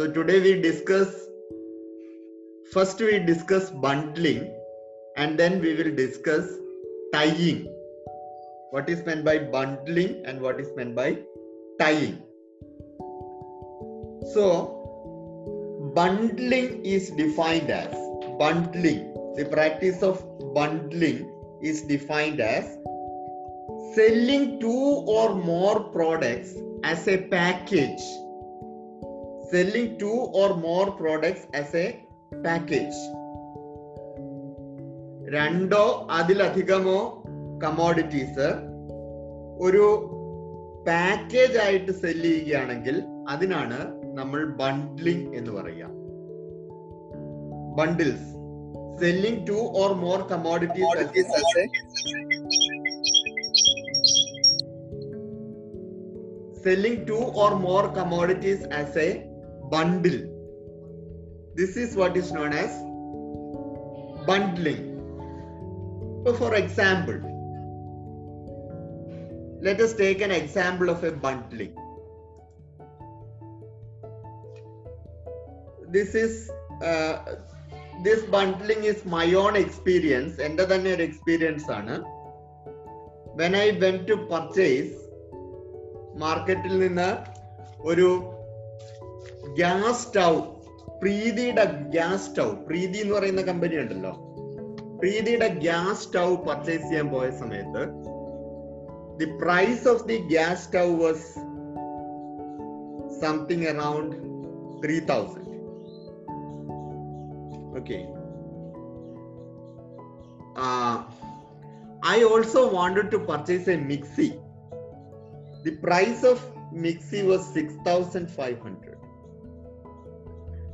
So today we discuss first we discuss bundling and then we will discuss tying. What is meant by bundling and what is meant by tying. So bundling is defined as bundling. The practice of bundling is defined as selling two or more products as a package selling two or more products as a package. രണ്ടോ അതിലധികമോ commodities ഒരു package ആയിട്ട് cell ചെയ്യുകയാണെങ്കിൽ അതിനാണ് നമ്മൾ bundling എന്ന് പറയുക. Bundles selling two or more commodities selling two or more commodities as a bundle. This is what is known as bundling. So, for example, let us take an example of a bundling. This is uh, this bundling is my own experience. എന്റെ തന്നെ ഒരു experience ആണ് when I went to purchase മാർക്കറ്റിൽ നിന്ന് ഒരു gas stove പ്രീതിയുടെ gas stove Preethi എന്ന് പറയുന്ന കമ്പനി ഉണ്ടല്ലോ. പ്രീതിയുടെ ഗ്യാസ് സ്റ്റൗ പർച്ചേസ് ചെയ്യാൻ പോയ സമയത്ത് the price of the gas stove was something around three thousand okay I also wanted to purchase a mixie the price of mixie was 6500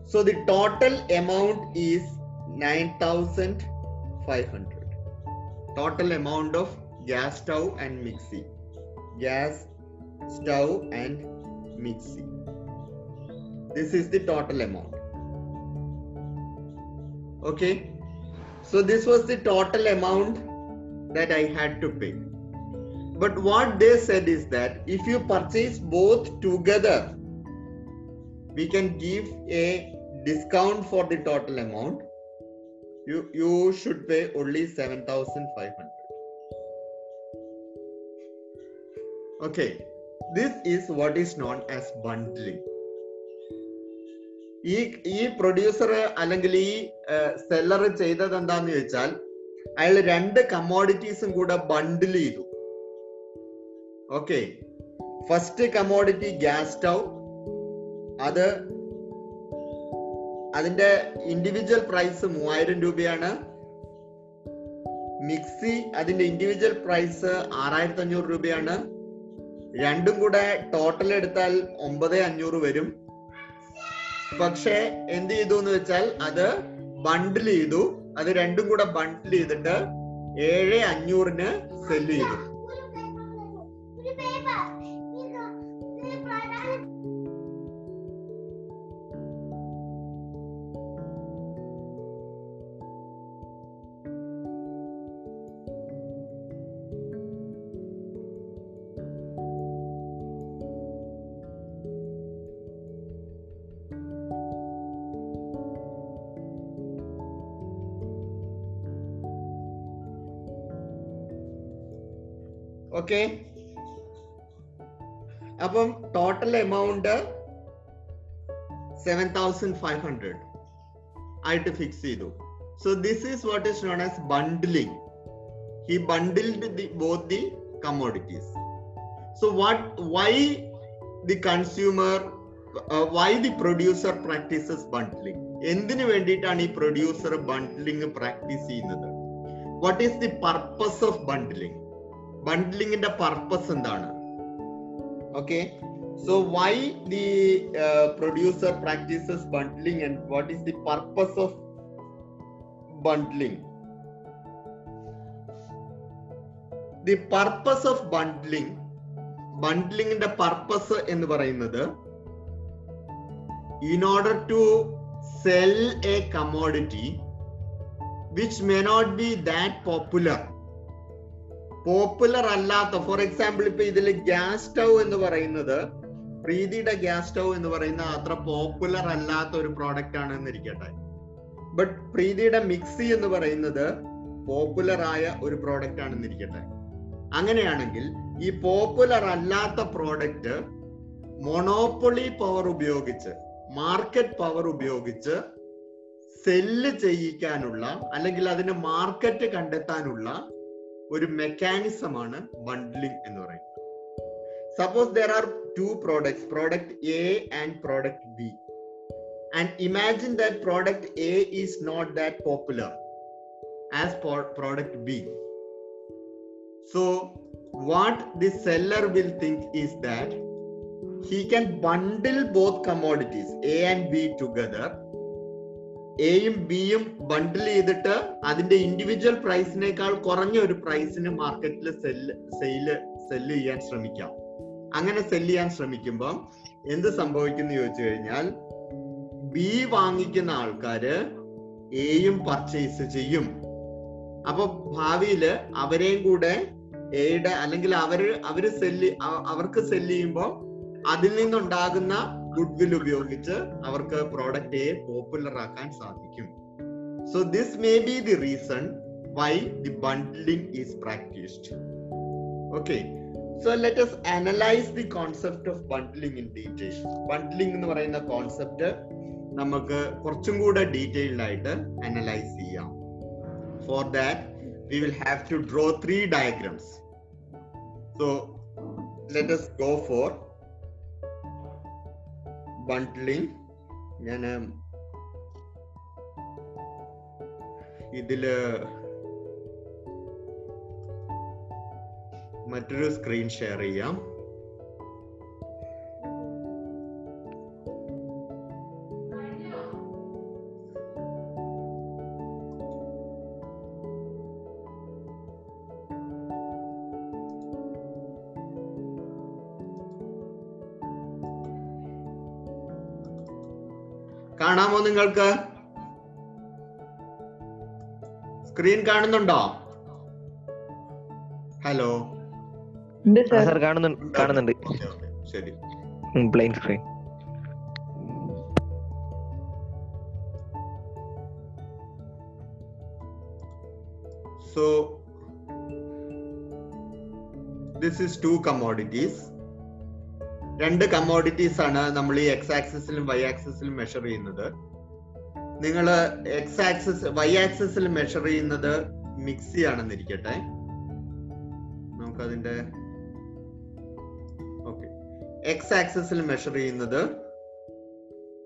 so the total amount is 9500 total amount of gas stove and mixie gas stove and mixie this is the total amount. Okay? So this was the total amount that i had to pay. But what they said is that if you purchase both together we can give a discount for the total amount you you should pay only 7500 okay this is what is known as bundling. ഈ ഈ producer അല്ലെങ്കിൽ ഈ seller ചെയ്തത് എന്താന്ന് ചോദിച്ചാൽ അയാൾ രണ്ട് കമ്മോഡിറ്റീസും കൂടെ ബണ്ടിൽ ചെയ്തു. Okay first commodity gas stove അത് അതിന്റെ ഇൻഡിവിജ്വൽ പ്രൈസ് മൂവായിരം രൂപയാണ്. മിക്സി അതിന്റെ ഇൻഡിവിജ്വൽ പ്രൈസ് ആറായിരത്തി അഞ്ഞൂറ് രൂപയാണ്. രണ്ടും കൂടെ ടോട്ടൽ എടുത്താൽ ഒമ്പത് അഞ്ഞൂറ് വരും. പക്ഷെ എന്ത് ചെയ്തു എന്ന് വെച്ചാൽ അത് ബണ്ടിൽ ചെയ്തു. അത് രണ്ടും കൂടെ ബണ്ടിൽ ചെയ്തിട്ട് ഏഴ് അഞ്ഞൂറിന് സെൽ ചെയ്തു. ഓക്കെ. അപ്പം total amount seven thousand five hundred ആയിട്ട് ഫിക്സ് ചെയ്തു. So this is what is known as bundling he bundled the both the commodities so what why the consumer why the producer practises bundling എന്തിനു വേണ്ടിയിട്ടാണ് ഈ producer bundling practice ചെയ്യുന്നത്? What is the purpose of bundling ബണ്ടിലിംഗിന്റെ purpose എന്താണ്? Okay so why the producer practises bundling and what is the purpose of bundling the purpose of bundling ബണ്ടിലിംഗിന്റെ purpose എന്ന് പറയുന്നത് in order to sell a commodity which may not be that popular popular അല്ലാത്ത for example ഇപ്പൊ ഇതിൽ gas stove എന്ന് പറയുന്നത് പ്രീതിയുടെ gas stove എന്ന് പറയുന്ന അത്ര പോപ്പുലർ അല്ലാത്ത ഒരു പ്രോഡക്റ്റ് ആണ് എന്നിരിക്കട്ടെ. ബട്ട് പ്രീതിയുടെ മിക്സി എന്ന് പറയുന്നത് പോപ്പുലർ ആയ ഒരു പ്രോഡക്റ്റ് ആണെന്നിരിക്കട്ടെ അങ്ങനെയാണെങ്കിൽ ഈ പോപ്പുലർ അല്ലാത്ത പ്രോഡക്റ്റ് മൊണോപ്പൊളി പവർ ഉപയോഗിച്ച് മാർക്കറ്റ് പവർ ഉപയോഗിച്ച് സെല്ല് ചെയ്യിക്കാനുള്ള അല്ലെങ്കിൽ അതിന് മാർക്കറ്റ് കണ്ടെത്താനുള്ള ഒരു മെക്കാനിസമാണ് ബണ്ടിലിംഗ് എന്ന് പറയുന്നത്. Suppose there are two products product A and product B and imagine that product A is not that popular as product B so what the seller will think is that he can bundle both commodities A and B together എയും ബിയും ബണ്ടിൽ ചെയ്തിട്ട് അതിന്റെ individual പ്രൈസിനേക്കാൾ കുറഞ്ഞ ഒരു പ്രൈസിന് മാർക്കറ്റിൽ cell sale cell ചെയ്യാൻ ശ്രമിക്കാം. അങ്ങനെ സെല്ല് ചെയ്യാൻ ശ്രമിക്കുമ്പോൾ എന്ത് സംഭവിക്കുന്നു ചോദിച്ചു കഴിഞ്ഞാൽ ബി വാങ്ങിക്കുന്ന ആൾക്കാര് എയും പർച്ചേസ് ചെയ്യും. അപ്പൊ ഭാവിയിൽ അവരെയും കൂടെ എയുടെ അല്ലെങ്കിൽ അവർ അവർ സെല്ല് അവർക്ക് സെല്ല് ചെയ്യുമ്പോൾ അതിൽ നിന്നുണ്ടാകുന്ന ഗുഡ് വിൽ ഉപയോഗിച്ച് അവർക്ക് പ്രോഡക്റ്റ് എ പോപ്പുലർ ആക്കാൻ സാധിക്കും. So this may be the reason why the bundling is practised okay so let's analyse the concept of bundling in detail bundling എന്ന് പറയുന്ന കോൺസെപ്റ്റ് നമുക്ക് കുറച്ചും കൂടെ ഡീറ്റെയിൽഡ് ആയിട്ട് അനലൈസ് ചെയ്യാം. For that we will have to draw three diagrams so let's go for bundling ഞാൻ ഇതിൽ മറ്റൊരു സ്ക്രീൻ ഷെയർ ചെയ്യാം. നിങ്ങൾക്ക് സ്ക്രീൻ കാണുന്നുണ്ടോ? ഹലോ സാർ സാർ കാണുന്നുണ്ട്. ശരി. Plain screen So this is two commodities. രണ്ട് കമ്മോഡിറ്റീസ് ആണ് നമ്മൾ ഈ എക്സ് ആക്സിസിലും വൈ ആക്സിസിലും മെഷർ ചെയ്യുന്നത്. നിങ്ങൾ എക്സ് ആക്സിസ് വൈ ആക്സിസിൽ മെഷർ ചെയ്യുന്നത് മിക്സി ആണെന്നിരിക്കട്ടെ നമുക്കതിന്റെ ഓക്കെ എക്സ് ആക്സിസിൽ മെഷർ ചെയ്യുന്നത്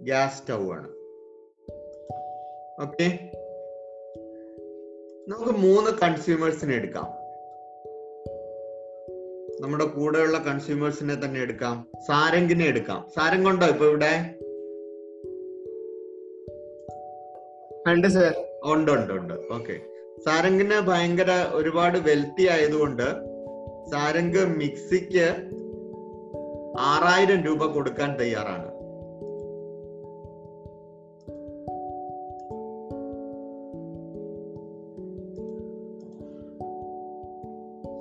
ഗ്യാസ് സ്റ്റൗ ആണ്. ഓക്കെ നമുക്ക് മൂന്ന് കൺസ്യൂമേഴ്സിനെ എടുക്കാം. നമ്മുടെ കൂടെയുള്ള കൺസ്യൂമേഴ്സിനെ തന്നെ എടുക്കാം. സാരംഗിനെ എടുക്കാം. സാരം കൊണ്ടോ ഇപ്പൊ ഇവിടെ? ഉണ്ട് സർ ഉണ്ട് ഉണ്ട് ഉണ്ട്. ഓക്കെ സാരംഗിന് ഭയങ്കര ഒരുപാട് വെൽത്തി ആയതുകൊണ്ട് സാരംഗ് മിക്സിക്ക് ആറായിരം രൂപ കൊടുക്കാൻ തയ്യാറാണ്.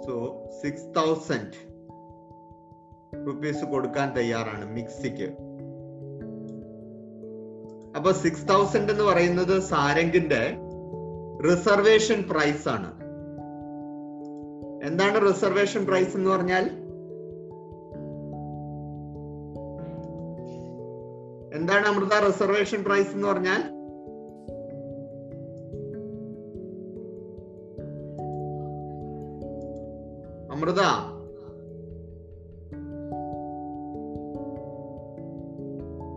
സോ സിക്സ് തൗസൻഡ് റുപ്പീസ് കൊടുക്കാൻ തയ്യാറാണ് മിക്സിക്ക്. അപ്പൊ സിക്സ് തൗസൻഡ് എന്ന് പറയുന്നത് സാരംഗിന്റെ റിസർവേഷൻ പ്രൈസ് ആണ്. എന്താണ് റിസർവേഷൻ പ്രൈസ് എന്ന് പറഞ്ഞാൽ? എന്താണ് അമൃത റിസർവേഷൻ പ്രൈസ് എന്ന് പറഞ്ഞാൽ? അമൃത.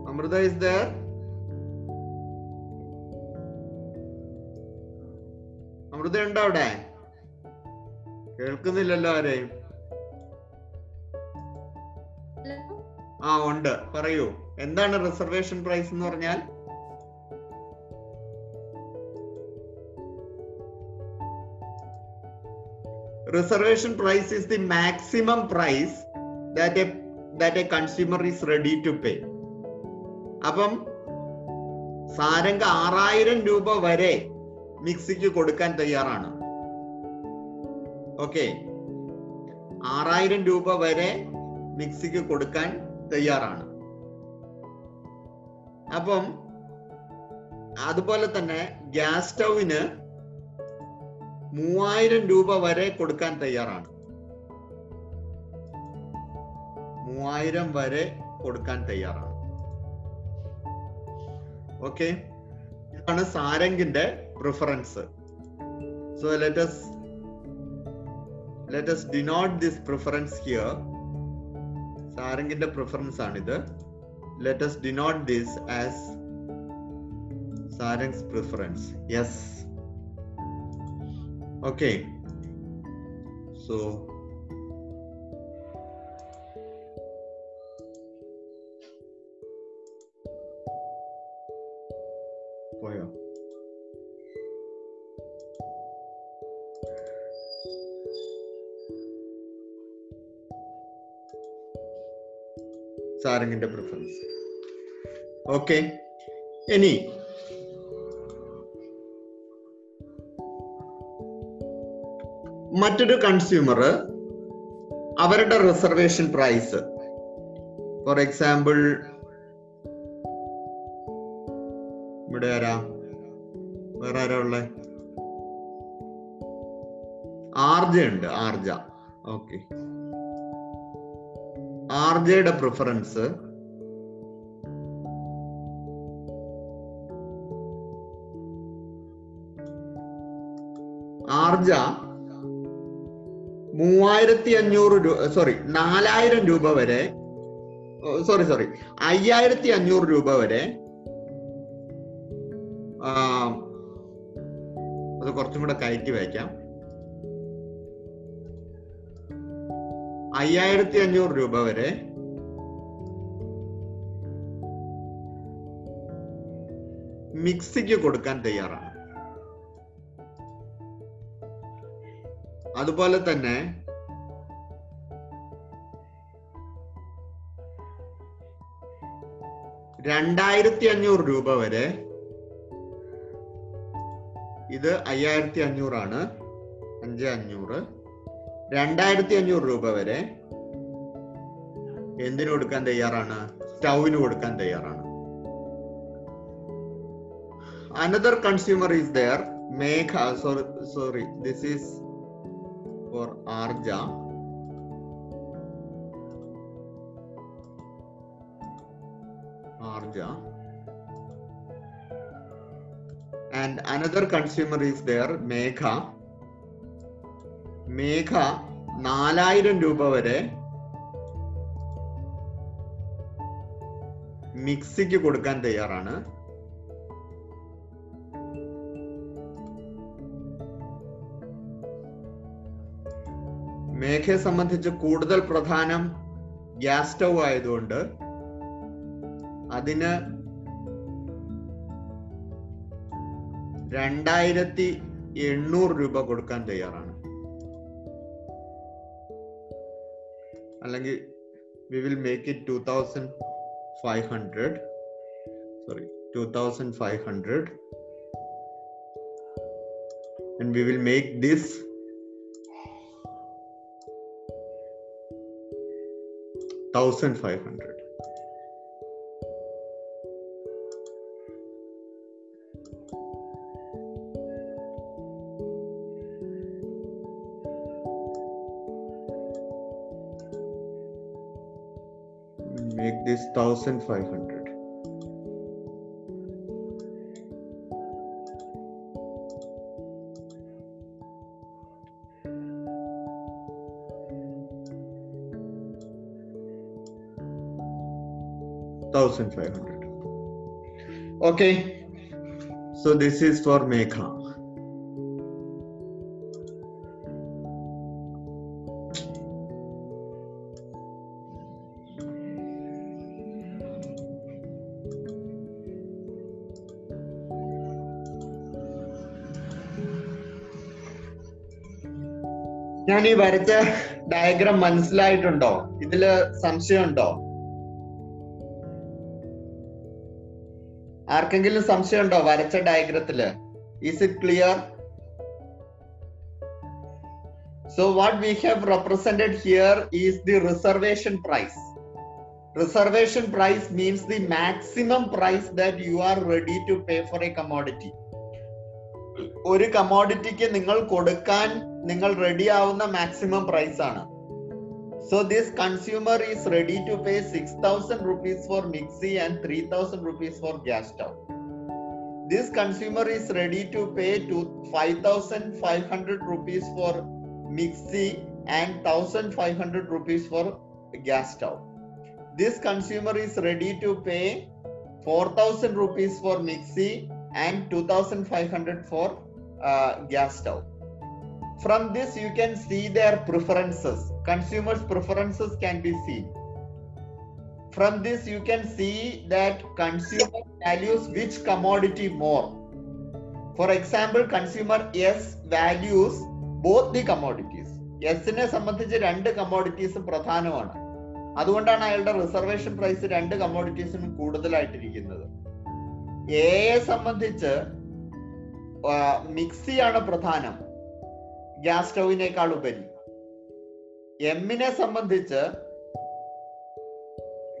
അമൃത ഇസ് ദർ ഉണ്ടോ അവിടെ? കേൾക്കുന്നില്ലല്ലോ ആരെയും? ആ ഉണ്ട്. പറയൂ. എന്താണ് റിസർവേഷൻ പ്രൈസ് എന്ന് പറഞ്ഞാൽ? Reservation price is the maximum price that a that a consumer is ready to pay അപ്പം സാരംഗ ആറായിരം രൂപ വരെ മിക്സിക്ക് കൊടുക്കാൻ തയ്യാറാണ്. ഓക്കെ ആറായിരം രൂപ വരെ മിക്സിക്ക് കൊടുക്കാൻ തയ്യാറാണ്. അപ്പം അതുപോലെ തന്നെ ഗ്യാസ് സ്റ്റൗവിന് മൂവായിരം രൂപ വരെ കൊടുക്കാൻ തയ്യാറാണ്. മൂവായിരം വരെ കൊടുക്കാൻ തയ്യാറാണ്. ഓക്കെ ഇതാണ് സാരംഗിന്റെ preference so let's let's denote this preference here സാരംഗിന്റെ preference ആണിത് let's denote this as Sarang's preference yes okay so സാരംഗിന്റെ പ്രിഫറൻസ് ഓക്കെ ഇനി മറ്റൊരു കൺസ്യൂമർ അവരുടെ റിസർവേഷൻ പ്രൈസ് ഫോർ എക്സാമ്പിൾ ഇവിടെ ആരാ? വേറെ ആരാ ഉള്ളേ? ആർജ ഉണ്ട് ആർജ. ഓക്കെ ആർജയുടെ പ്രിഫറൻസ് ആർജ മൂവായിരത്തി അഞ്ഞൂറ് രൂപ സോറി നാലായിരം രൂപ വരെ സോറി സോറി അയ്യായിരത്തി അഞ്ഞൂറ് രൂപ വരെ അത് കുറച്ചും കൂടെ കയറ്റി വയ്ക്കാം. അയ്യായിരത്തി അഞ്ഞൂറ് രൂപ വരെ മിക്സിക്ക് കൊടുക്കാൻ തയ്യാറാണ്. അതുപോലെ തന്നെ രണ്ടായിരത്തി അഞ്ഞൂറ് രൂപ വരെ ഇത് അയ്യായിരത്തി അഞ്ഞൂറാണ് അഞ്ച് അഞ്ഞൂറ്. രണ്ടായിരത്തി അഞ്ഞൂറ് രൂപ വരെ എന്തിനു കൊടുക്കാൻ തയ്യാറാണ്? സ്റ്റൗവിന് കൊടുക്കാൻ തയ്യാറാണ്. Another consumer is there Megha sorry sorry this is for Aarja. Aarja. And another consumer is there Megha. Megha നാലായിരം രൂപ വരെ മിക്സിക്ക് കൊടുക്കാൻ തയ്യാറാണ്. മേഘയെ സംബന്ധിച്ച് കൂടുതൽ പ്രധാനം ഗ്യാസ് സ്റ്റൗ ആയതുകൊണ്ട് അതിന് രണ്ടായിരത്തി എണ്ണൂറ് രൂപ കൊടുക്കാൻ തയ്യാറാണ്. അല്ലെങ്കിൽ we will make it two thousand five hundred sorry two thousand five hundred and we will make this thousand five hundred. make this 1500 1500 okay. So this is for Megha. ഞാൻ ഈ വരച്ച ഡയഗ്രാം മനസ്സിലായിട്ടുണ്ടോ? ഇതിൽ സംശയമുണ്ടോ? ആർക്കെങ്കിലും സംശയമുണ്ടോ വരച്ച ഡയഗ്രത്തിൽ is it clear so what we have represented here is the reservation price reservation price means the maximum price that you are ready to pay for a commodity ഒരു കമോഡിറ്റിക്ക് നിങ്ങൾ കൊടുക്കാൻ നിങ്ങൾ റെഡി ആവുന്ന മാക്സിമം പ്രൈസ് ആണ് so this consumer is ready to pay six thousand rupees for mixie and three thousand rupees for gas stove this consumer is ready to pay to 5500 rupees for mixie and 1500 rupees for gas stove this consumer is ready to pay 4000 rupees for mixie and 2500 for uh, gas stove from this you can see their preferences consumers preferences can be seen from this you can see that consumer values which commodity more for example consumer s values both the commodities എസിനെ സംബന്ധിച്ച് രണ്ട് കമ്മോഡിറ്റീസും പ്രധാനമാണ് അതുകൊണ്ടാണ് അയാളുടെ reservation price രണ്ട് കമ്മോഡിറ്റീസിനും കൂടുതലായിട്ടിരിക്കുന്നത് എയെ സംബന്ധിച്ച് മിക്സിയാണ് പ്രധാനം gas സ്റ്റൗവിനേക്കാൾ ഉപരി എമ്മിനെ സംബന്ധിച്ച്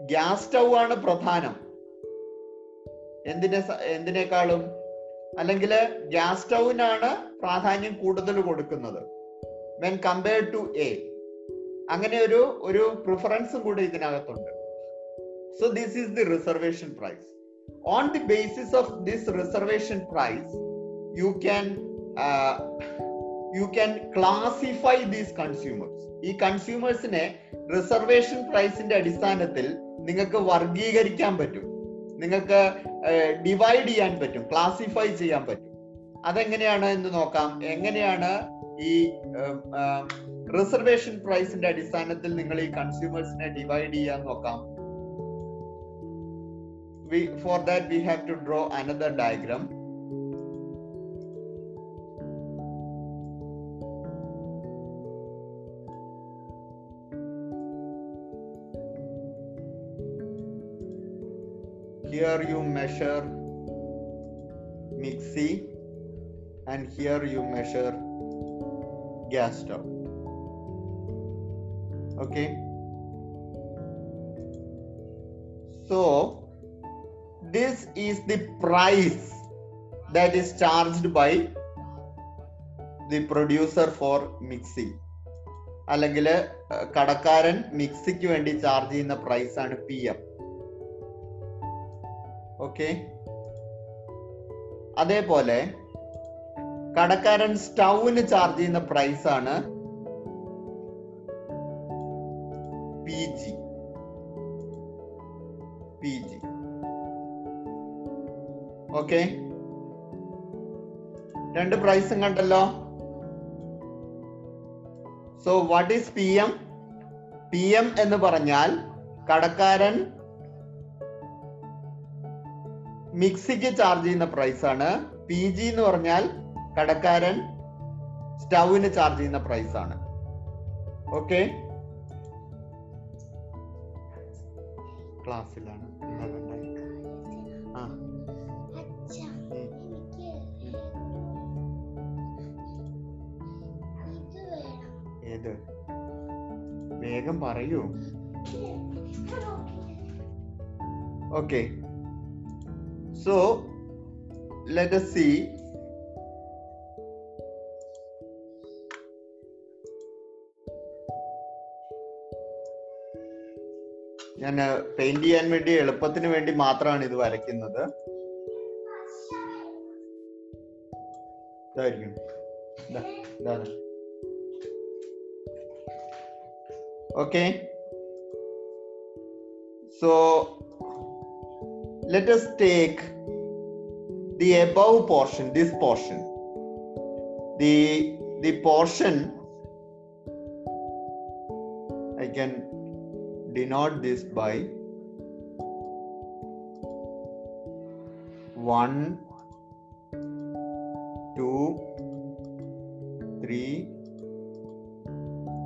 ഗ്യാസ് സ്റ്റൗ ആണ് പ്രധാനം. എന്തിനെ എന്തിനേക്കാളും? അല്ലെങ്കിൽ ഗ്യാസ് സ്റ്റൗവിനാണ് പ്രാധാന്യം കൂടുതൽ കൊടുക്കുന്നത്. വെൻ കമ്പയർഡ് ടു എ അങ്ങനെ ഒരു ഒരു പ്രിഫറൻസും കൂടെ ഇതിനകത്തുണ്ട്. So this is the reservation price on the basis of this reservation price you can you can classify these consumers ഈ കൺസ്യൂമേഴ്സിനെ റിസർവേഷൻ പ്രൈസിന്റെ അടിസ്ഥാനത്തിൽ നിങ്ങൾക്ക് വർഗീകരിക്കാൻ പറ്റും. നിങ്ങൾക്ക് ഡിവൈഡ് ചെയ്യാൻ പറ്റും ക്ലാസിഫൈ ചെയ്യാൻ പറ്റും. അതെങ്ങനെയാണ് എന്ന് നോക്കാം. എങ്ങനെയാണ് ഈ റിസർവേഷൻ പ്രൈസിന്റെ അടിസ്ഥാനത്തിൽ നിങ്ങൾ ഈ കൺസ്യൂമേഴ്സിനെ ഡിവൈഡ് ചെയ്യാൻ നോക്കാം. For that we have to draw another diagram here you measure mixie and here you measure gas stove okay so this is the price that is charged by the producer for mixie അല്ലെങ്കിൽ കടക്കാരൻ മിക്സിക്ക് വേണ്ടി charge ചെയ്യുന്ന പ്രൈസാണ് P M okay. അതേപോലെ കടക്കാരൻ സ്റ്റൗവിന് charge ചെയ്യുന്ന price ആണ് P G P G okay. രണ്ട് പ്രൈസും കണ്ടല്ലോ. So what is P M P M എന്ന് പറഞ്ഞാൽ കടക്കാരൻ മിക്സിക്ക് ചാർജ് ചെയ്യുന്ന പ്രൈസ് ആണ്. പി ജി എന്ന് പറഞ്ഞാൽ കടക്കാരൻ സ്റ്റൗവിന് ചാർജ് ചെയ്യുന്ന പ്രൈസ് ആണ്. ഓക്കെ ക്ലാസ്സിലാണ്. ഏത്? വേഗം പറയൂ. Okay so let us see. ഞാൻ പെയിന്റ് ചെയ്യാൻ വേണ്ടി എളുപ്പത്തിന് വേണ്ടി മാത്രമാണ് ഇത് വരയ്ക്കുന്നത്. ഇതായിരിക്കും. So so let us take the above portion this portion. The the portion i can denote this by one two three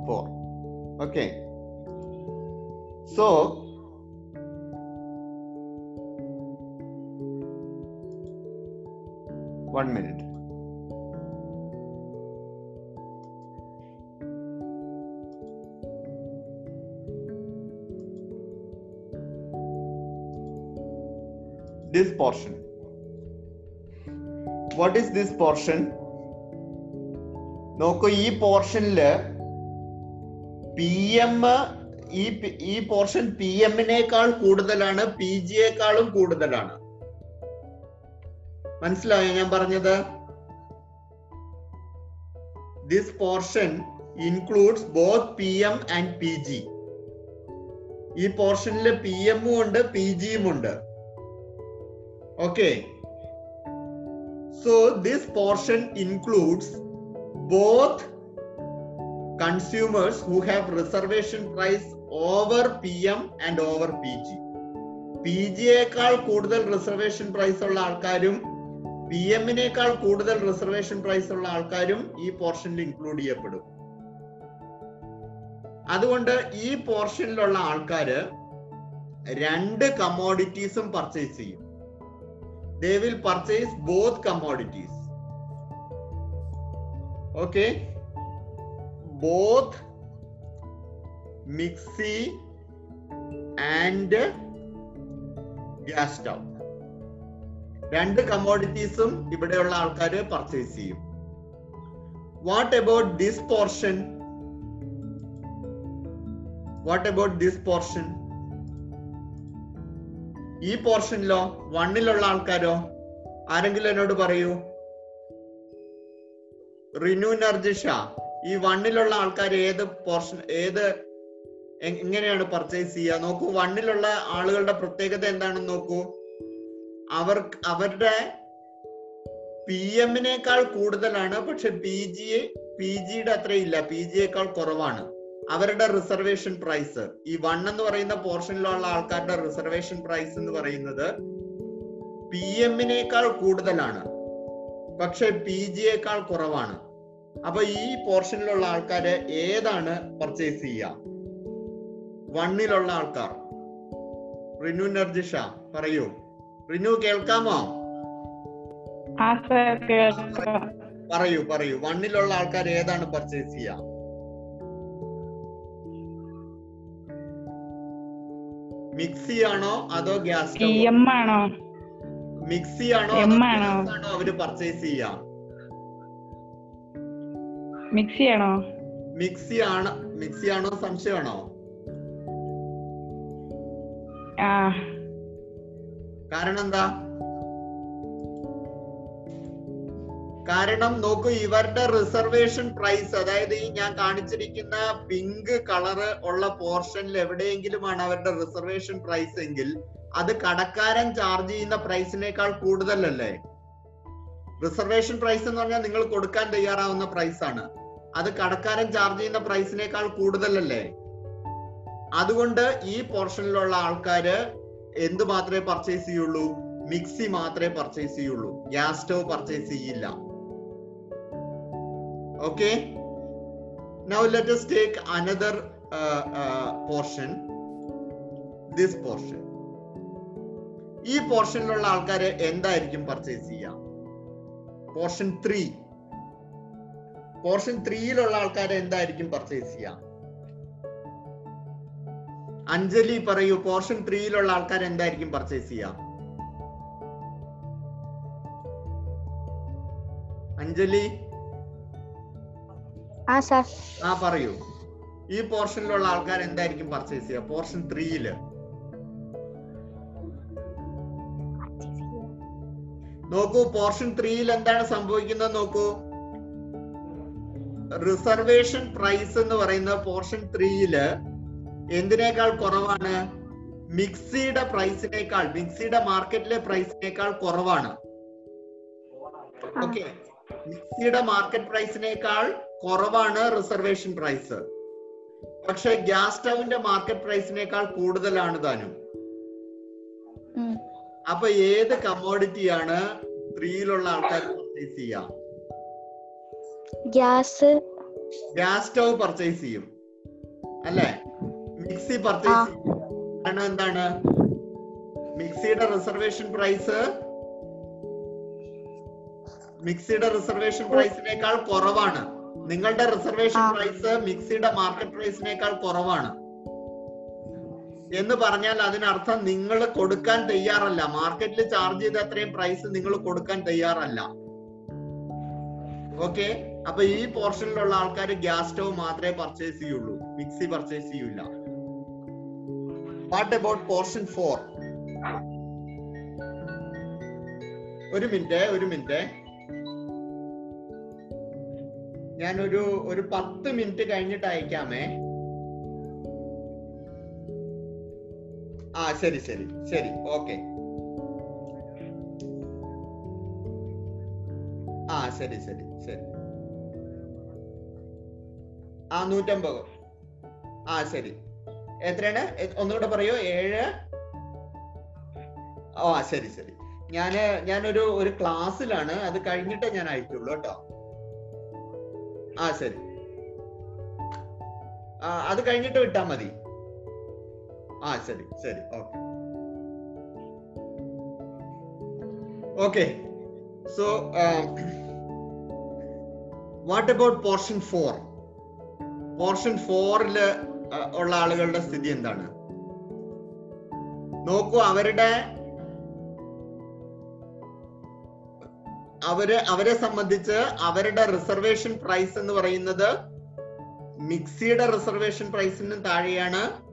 four. Okay. So one minute this portion. What is this portion? നോക്കൂ ഈ പോർഷനിൽ P M ഈ portion P എമ്മിനേക്കാൾ കൂടുതലാണ് P ജിയേക്കാളും കൂടുതലാണ് മനസ്സിലായോ ഞാൻ പറഞ്ഞത്? This portion includes both P M and P G ഈ പോർഷനിൽ പി എമ്മും ഉണ്ട് പി ജിയും ഉണ്ട്. Okay so this portion includes both consumers who have reservation price over PM and over PG. P ജിയേക്കാൾ കൂടുതൽ റിസർവേഷൻ പ്രൈസ് ഉള്ള ആൾക്കാരും പി എമ്മിനേക്കാൾ കൂടുതൽ റിസർവേഷൻ പ്രൈസ് ഉള്ള ആൾക്കാരും ഈ പോർഷനിൽ ഇൻക്ലൂഡ് ചെയ്യപ്പെടും. അതുകൊണ്ട് ഈ പോർഷനിലുള്ള ആൾക്കാര് രണ്ട് കമ്മോഡിറ്റീസും പർച്ചേസ് ചെയ്യും. They will purchase both commodities okay both mixie and gas stove രണ്ട് കമോഡിറ്റീസും ഇവിടെയുള്ള ആൾക്കാർ പർച്ചേസ് ചെയ്യും. What about this portion what about this portion ഈ പോർഷനിലോ വണ്ണിലുള്ള ആൾക്കാരോ ആരെങ്കിലും എന്നോട് പറയൂ? റിനു നർജിഷ ഈ വണ്ണിലുള്ള ആൾക്കാർ ഏത് പോർഷൻ ഏത് എങ്ങനെയാണ് പർച്ചേസ് ചെയ്യുക? നോക്കൂ വണ്ണിലുള്ള ആളുകളുടെ പ്രത്യേകത എന്താണെന്ന് നോക്കൂ. അവർ അവരുടെ പി എമ്മിനേക്കാൾ കൂടുതലാണ് പക്ഷെ പി ജി പി ജിയുടെ അത്രയില്ല പി ജിയേക്കാൾ കുറവാണ്. അവരുടെ റിസർവേഷൻ പ്രൈസ് ഈ വൺ എന്ന് പറയുന്ന പോർഷനിലുള്ള ആൾക്കാരുടെ റിസർവേഷൻ പ്രൈസ് എന്ന് പറയുന്നത് പി എമ്മിനേക്കാൾ കൂടുതലാണ്. പക്ഷെ പി ജിയേക്കാൾ കുറവാണ്. അപ്പൊ ഈ പോർഷനിലുള്ള ആൾക്കാര് ഏതാണ് പർച്ചേസ് ചെയ്യുക? വണ്ണിലുള്ള ആൾക്കാർ. റിനു നർജിഷ പറയൂ. റിനു കേൾക്കാമോ? പറയൂ പറയൂ. വണ്ണിലുള്ള ആൾക്കാർ ഏതാണ് പർച്ചേസ് ചെയ്യാം? മിക്സി ആണോ അതോ ഗ്യാസ് ആണോ? മിക്സി ആണോ ആണോ? അവർ പർച്ചേസ് ചെയ്യാം? മിക്സി ആണോ? മിക്സി ആണ് മിക്സി ആണോ സംശയമാണോ ആ. കാരണം എന്താ? കാരണം നോക്കൂ ഇവരുടെ റിസർവേഷൻ പ്രൈസ് അതായത് ഈ ഞാൻ കാണിച്ചിരിക്കുന്ന പിങ്ക് കളറ് ഉള്ള പോർഷനിൽ എവിടെയെങ്കിലുമാണ് അവരുടെ റിസർവേഷൻ പ്രൈസ് എങ്കിൽ അത് കടക്കാരൻ ചാർജ് ചെയ്യുന്ന പ്രൈസിനേക്കാൾ കൂടുതലല്ലേ? റിസർവേഷൻ പ്രൈസ് എന്ന് പറഞ്ഞാൽ നിങ്ങൾ കൊടുക്കാൻ തയ്യാറാവുന്ന പ്രൈസ് ആണ്. അത് കടക്കാരൻ ചാർജ് ചെയ്യുന്ന പ്രൈസിനേക്കാൾ കൂടുതലല്ലേ? അതുകൊണ്ട് ഈ പോർഷനിലുള്ള ആൾക്കാര് എന്ത് മാത്രമേ പർച്ചേസ് ചെയ്യുള്ളൂ? മിക്സി മാത്രമേ പർച്ചേസ് ചെയ്യുള്ളൂ. ഗ്യാസ് സ്റ്റവ് പർച്ചേസ് ചെയ്യില്ല. Okay now let us take another portion this portion ഈ പോർഷനിലുള്ള ആൾക്കാരെ എന്തായിരിക്കും പർച്ചേസ് ചെയ്യുക പോർഷൻ ത്രീ പോർഷൻ ത്രീയിലുള്ള ആൾക്കാരെ എന്തായിരിക്കും പർച്ചേസ് ചെയ്യുക അഞ്ജലി പറയൂ പോർഷൻ ത്രീയിലുള്ള ആൾക്കാർ എന്തായിരിക്കും പർച്ചേസ് ചെയ്യുക അഞ്ജലി? ആ പറയൂ. ഈ പോർഷനിലുള്ള ആൾക്കാർ എന്തായിരിക്കും പർച്ചേസ് ചെയ്യുക പോർഷൻ ത്രീയിൽ നോക്കൂ പോർഷൻ ത്രീയിൽ എന്താണ് സംഭവിക്കുന്നത് നോക്കൂ. റിസർവേഷൻ പ്രൈസ് എന്ന് പറയുന്ന പോർഷൻ ത്രീയിൽ എന്തിനേക്കാൾ കുറവാണ്? മിക്സിയുടെ പ്രൈസിനേക്കാൾ മിക്സിയുടെ മാർക്കറ്റിലെ പ്രൈസിനേക്കാൾ കുറവാണ്. ഓക്കെ മിക്സിയുടെ മാർക്കറ്റ് പ്രൈസിനേക്കാൾ കുറവാണ് റിസർവേഷൻ പ്രൈസ് പക്ഷെ ഗ്യാസ് സ്റ്റൗവിന്റെ മാർക്കറ്റ് പ്രൈസിനേക്കാൾ കൂടുതലാണ് താനും. അപ്പൊ ഏത് കമ്മോഡിറ്റിയാണ് ത്രീയിലുള്ള ആൾക്കാർ പർച്ചേസ് ചെയ്യാം? ഗ്യാസ്. ഗ്യാസ് സ്റ്റൗ പർച്ചേസ് ചെയ്യും. അല്ലേ? മിക്സി പർച്ചേസ് കാരണം എന്താണ്? മിക്സിയുടെ റിസർവേഷൻ പ്രൈസ് മിക്സിയുടെ റിസർവേഷൻ പ്രൈസിനേക്കാൾ കുറവാണ്. നിങ്ങളുടെ റിസർവേഷൻ പ്രൈസ് മിക്സിയുടെ മാർക്കറ്റ് പ്രൈസിനേക്കാൾ കുറവാണ്. എന്ന് പറഞ്ഞാൽ അതിനർത്ഥം നിങ്ങൾ കൊടുക്കാൻ തയ്യാറല്ല. മാർക്കറ്റിൽ ചാർജ് ചെയ്ത അത്രയും പ്രൈസ് നിങ്ങൾ കൊടുക്കാൻ തയ്യാറല്ല. ഓക്കെ അപ്പൊ ഈ പോർഷനിലുള്ള ആൾക്കാർ ഗ്യാസ് സ്റ്റവ് മാത്രമേ പർച്ചേസ് ചെയ്യുള്ളൂ. മിക്സി പർച്ചേസ് ചെയ്യൂല. വാട്ട് അബൌട്ട് പോർഷൻ ഫോർ ഒരു മിനിറ്റ് ഒരു മിനിറ്റ്. ഞാനൊരു ഒരു പത്ത് മിനിറ്റ് കഴിഞ്ഞിട്ട് അയക്കാമേ. ആ ശരി ശരി ശരി ഓക്കെ. ആ ശരി ശരി ശരി. ആ നൂറ്റമ്പത്. ആ ശരി. എത്രയാണ്? ഒന്നുകൂടെ പറയോ. ഏഴ്? ഓ ശരി ശരി. ഞാൻ ഞാനൊരു ഒരു ക്ലാസ്സിലാണ്. അത് കഴിഞ്ഞിട്ടേ ഞാൻ അയക്കുള്ളൂ കേട്ടോ. ആ ശരി. ആ അത് കഴിഞ്ഞിട്ട് വിട്ടാ മതി. ആ ശരി ശരി. Okay. Okay. So what about portion four? Portion ഫോറിൽ ഉള്ള ആളുകളുടെ സ്ഥിതി എന്താണ്? നോക്കൂ അവരുടെ അവർ അവരെ സംബന്ധിച്ച് അവരുടെ റിസർവേഷൻ പ്രൈസ് എന്ന് പറയുന്നത് മിക്സിയുടെ റിസർവേഷൻ പ്രൈസിനും താഴെയാണ്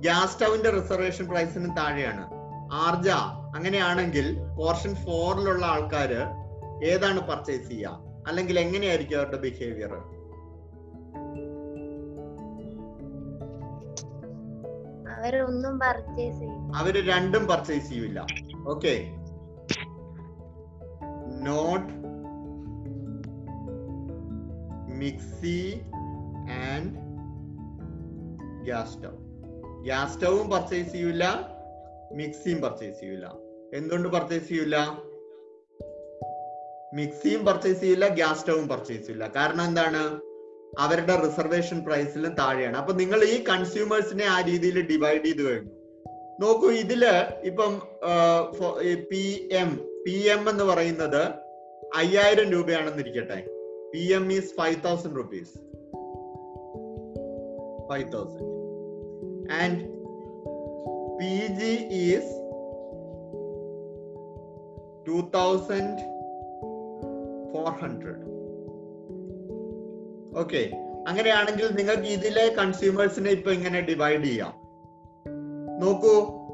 ഗ്യാസ് സ്റ്റൗവിന്റെ റിസർവേഷൻ പ്രൈസിനും താഴെയാണ്. ആർജ അങ്ങനെയാണെങ്കിൽ പോർഷൻ ഫോറിലുള്ള ആൾക്കാര് ഏതാണ് പർച്ചേസ് ചെയ്യുക? അല്ലെങ്കിൽ എങ്ങനെയായിരിക്കും അവരുടെ ബിഹേവിയർ അവരൊന്നും പർച്ചേസ് ചെയ്യും അവർ രണ്ടും പർച്ചേസ് ചെയ്യില്ല okay not mixie and gas stove gas സ്റ്റവും purchase ചെയ്യൂല. മിക്സിയും പർച്ചേസ് ചെയ്യൂല. എന്തുകൊണ്ട് പർച്ചേസ് ചെയ്യൂല? മിക്സിയും പർച്ചേസ് ചെയ്യില്ല ഗ്യാസ് സ്റ്റവും പർച്ചേസ് ചെയ്യില്ല കാരണം എന്താണ്? അവരുടെ റിസർവേഷൻ പ്രൈസിലും താഴെയാണ്. അപ്പൊ നിങ്ങൾ ഈ കൺസ്യൂമേഴ്സിനെ ആ രീതിയിൽ ഡിവൈഡ് ചെയ്ത് കഴിഞ്ഞു. നോക്കൂ ഇതിൽ ഇപ്പം പി എം പി എം എന്ന് പറയുന്നത് അയ്യായിരം രൂപയാണെന്നിരിക്കട്ടെ. P M is five thousand rupees five thousand and P G is two thousand four hundred okay അങ്ങനെയാണെങ്കിൽ നിങ്ങൾക്ക് ഇതിലെ കൺസ്യൂമേഴ്സിനെ ഇപ്പൊ ഇങ്ങനെ ഡിവൈഡ് ചെയ്യാം. നോക്കൂ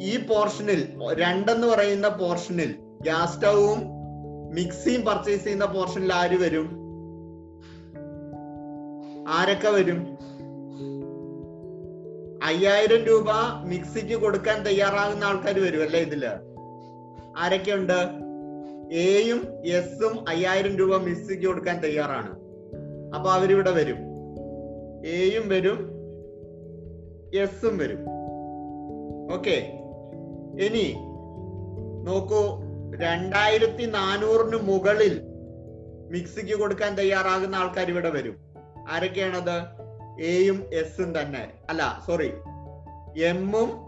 ഈ പോർഷനിൽ രണ്ടെന്ന് പറയുന്ന പോർഷനിൽ ഗ്യാസ് സ്റ്റൗവും മിക്സിയും പർച്ചേസ് ചെയ്യുന്ന പോർഷനിൽ ആര് വരും? ആരൊക്കെ വരും? അയ്യായിരം രൂപ മിക്സിക്ക് കൊടുക്കാൻ തയ്യാറാകുന്ന ആൾക്കാർ വരും അല്ലേ ഇതിൽ? ആരൊക്കെയുണ്ട്? എയും എസും അയ്യായിരം രൂപ മിക്സിക്ക് കൊടുക്കാൻ തയ്യാറാണ്. അപ്പൊ അവരിവിടെ വരും. എയും വരും. എസും വരും. ഓക്കെ ഇനി നോക്കൂ രണ്ടായിരത്തി നാനൂറിന് മുകളിൽ മിക്സിക്ക് കൊടുക്കാൻ തയ്യാറാകുന്ന ആൾക്കാർ ഇവിടെ വരും. ആരൊക്കെയാണത്? എയും എസും തന്നെ. അല്ല സോറി എമ്മും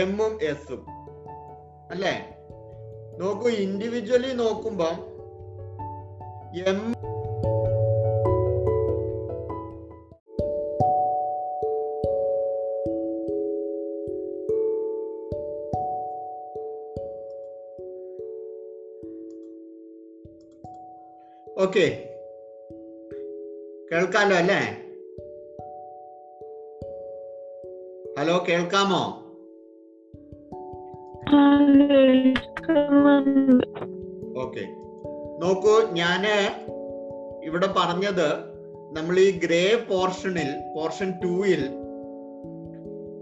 എമ്മും എസും അല്ലേ? നോക്കൂ ഇൻഡിവിജ്വലി നോക്കുമ്പം എം ഓക്കെ കേൾക്കാലോ അല്ലേ ഹലോ കേൾക്കാമോ ഓക്കെ നോക്കൂ ഞാൻ ഇവിടെ പറഞ്ഞത് നമ്മൾ ഈ ഗ്രേ പോർഷനിൽ പോർഷൻ ടൂയിൽ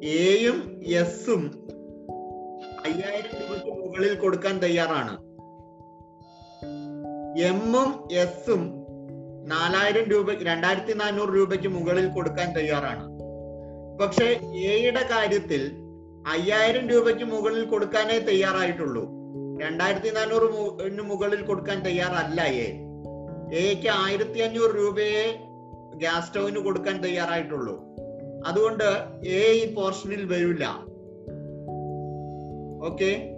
എയും എസും അയ്യായിരം രൂപയ്ക്ക് മുകളിൽ കൊടുക്കാൻ തയ്യാറാണ്. എമ്മും എസും നാലായിരം രൂപ രണ്ടായിരത്തി നാനൂറ് രൂപയ്ക്ക് മുകളിൽ കൊടുക്കാൻ തയ്യാറാണ്. പക്ഷെ എയുടെ കാര്യത്തിൽ അയ്യായിരം രൂപയ്ക്ക് മുകളിൽ കൊടുക്കാനേ തയ്യാറായിട്ടുള്ളൂ. രണ്ടായിരത്തി നാനൂറ് മു- മുകളിൽ കൊടുക്കാൻ തയ്യാറല്ല എ എക്ക് ആയിരത്തി അഞ്ഞൂറ് രൂപയെ ഗ്യാസ് സ്റ്റൗവിന് കൊടുക്കാൻ തയ്യാറായിട്ടുള്ളൂ. അതുകൊണ്ട് എ ഈ പോർഷനിൽ വരില്ല. ഓക്കെ?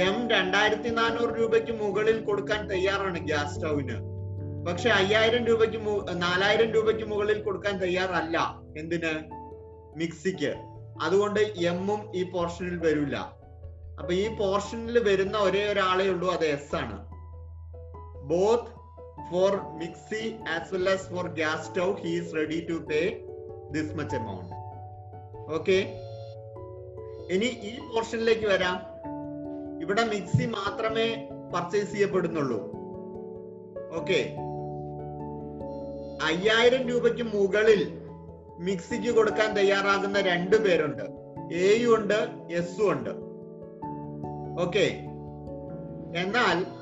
എം രണ്ടായിരത്തി നാനൂറ് രൂപയ്ക്ക് മുകളിൽ കൊടുക്കാൻ തയ്യാറാണ് ഗ്യാസ് സ്റ്റൗവിന്. പക്ഷെ അയ്യായിരം രൂപയ്ക്ക് നാലായിരം രൂപയ്ക്ക് മുകളിൽ കൊടുക്കാൻ തയ്യാറല്ല. എന്തിന്? മിക്സിക്ക്. അതുകൊണ്ട് എമ്മും ഈ പോർഷനിൽ വരില്ല. അപ്പൊ ഈ പോർഷനിൽ വരുന്ന ഒരേ ഒരാളേ ഉള്ളൂ അത് എസ് ആണ്. Both for mixie as well as for gas stove is ready to pay this much amount okay ഇനി ഈ പോർഷനിലേക്ക് വരാം. ഇവിടെ മിക്സി മാത്രമേ പർച്ചേസ് ചെയ്യപ്പെടുന്നുള്ളൂ. ഓക്കെ അയ്യായിരം രൂപയ്ക്ക് മുകളിൽ മിക്സിക്ക് കൊടുക്കാൻ തയ്യാറാകുന്ന രണ്ടു പേരുണ്ട്. എയും ഉണ്ട് എസും ഉണ്ട്. ഓക്കെ എന്നാൽ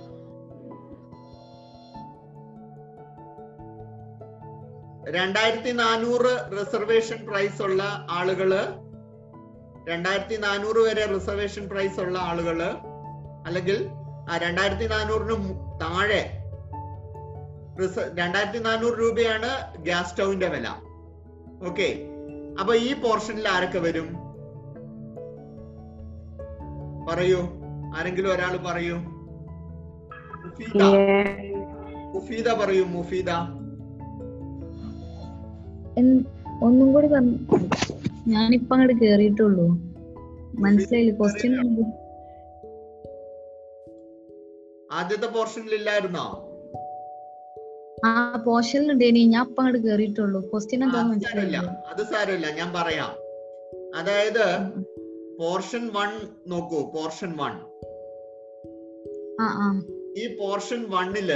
രണ്ടായിരത്തി നാനൂറ് റിസർവേഷൻ പ്രൈസ് ഉള്ള ആളുകൾ രണ്ടായിരത്തി നാനൂറ് വരെ റിസർവേഷൻ പ്രൈസ് ഉള്ള ആളുകൾ അല്ലെങ്കിൽ ആ രണ്ടായിരത്തി നാനൂറിന് താഴെ രണ്ടായിരത്തി നാനൂറ് രൂപയാണ് ഗ്യാസ് സ്റ്റൗവിന്റെ വില. ഓക്കെ അപ്പൊ ഈ പോർഷനിൽ ആരൊക്കെ വരും? പറയൂ. ആരെങ്കിലും ഒരാൾ പറയൂ. മുഫീദ. മുഫീദ പറയൂ മുഫീദ. ഒന്നും കൂടി പറഞ്ഞു ഞാനിപ്പോ അങ്ങോട്ട് കേറിയിട്ടുള്ളൂ. മനസ്സിലായില്ല? ക്വസ്റ്റ്യൻ ആദ്യത്തെ പോർഷനിൽ ഇല്ലായിരുന്നോ? ആ പോർഷനിലുണ്ട് ഇനി. ഞാൻ ഇപ്പൊ അങ്ങോട്ട് കേറിയിട്ടുള്ളൂ. ക്വസ്റ്റ്യൻ എന്താന്ന് മനസ്സിലായില്ല? അത് സാരമില്ല. ഞാൻ പറയാം. അതായത് പോർഷൻ വൺ നോക്കൂ. Portion one. ഈ പോർഷൻ വണ്ണിൽ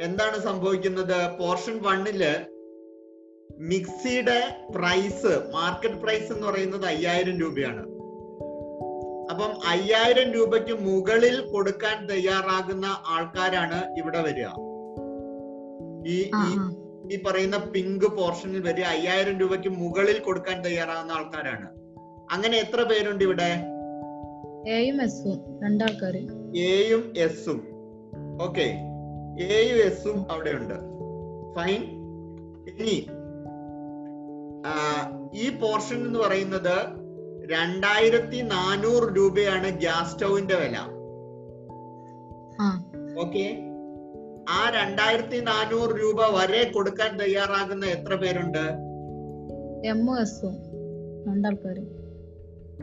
എന്താണ് സംഭവിക്കുന്നത്? പോർഷൻ വണ്ണിൽ മിക്സിയുടെ പ്രൈസ് മാർക്കറ്റ് പ്രൈസ് എന്ന് പറയുന്നത് അയ്യായിരം രൂപയാണ്. അപ്പം അയ്യായിരം രൂപയ്ക്ക് മുകളിൽ കൊടുക്കാൻ തയ്യാറാകുന്ന ആൾക്കാരാണ് ഇവിടെ വരിക. ഈ ഈ പറയുന്ന പിങ്ക് പോർഷനിൽ വരെ അയ്യായിരം രൂപയ്ക്ക് മുകളിൽ കൊടുക്കാൻ തയ്യാറാകുന്ന ആൾക്കാരാണ്. അങ്ങനെ എത്ര പേരുണ്ട് ഇവിടെ? എയും എസും രണ്ടാൾക്കാര്. എയും എസും ഓക്കെ. എയും എസും അവിടെ ഉണ്ട് ഫൈൻ ഇനി ഈ പോർഷൻ എന്ന് പറയുന്നത് രണ്ടായിരത്തി നാനൂറ് രൂപയാണ് ഗ്യാസ് സ്റ്റൗവിന്റെ വില. ഓക്കെ. ആ രണ്ടായിരത്തി നാനൂറ് രൂപ വരെ കൊടുക്കാൻ തയ്യാറാകുന്ന എത്ര പേരുണ്ട്?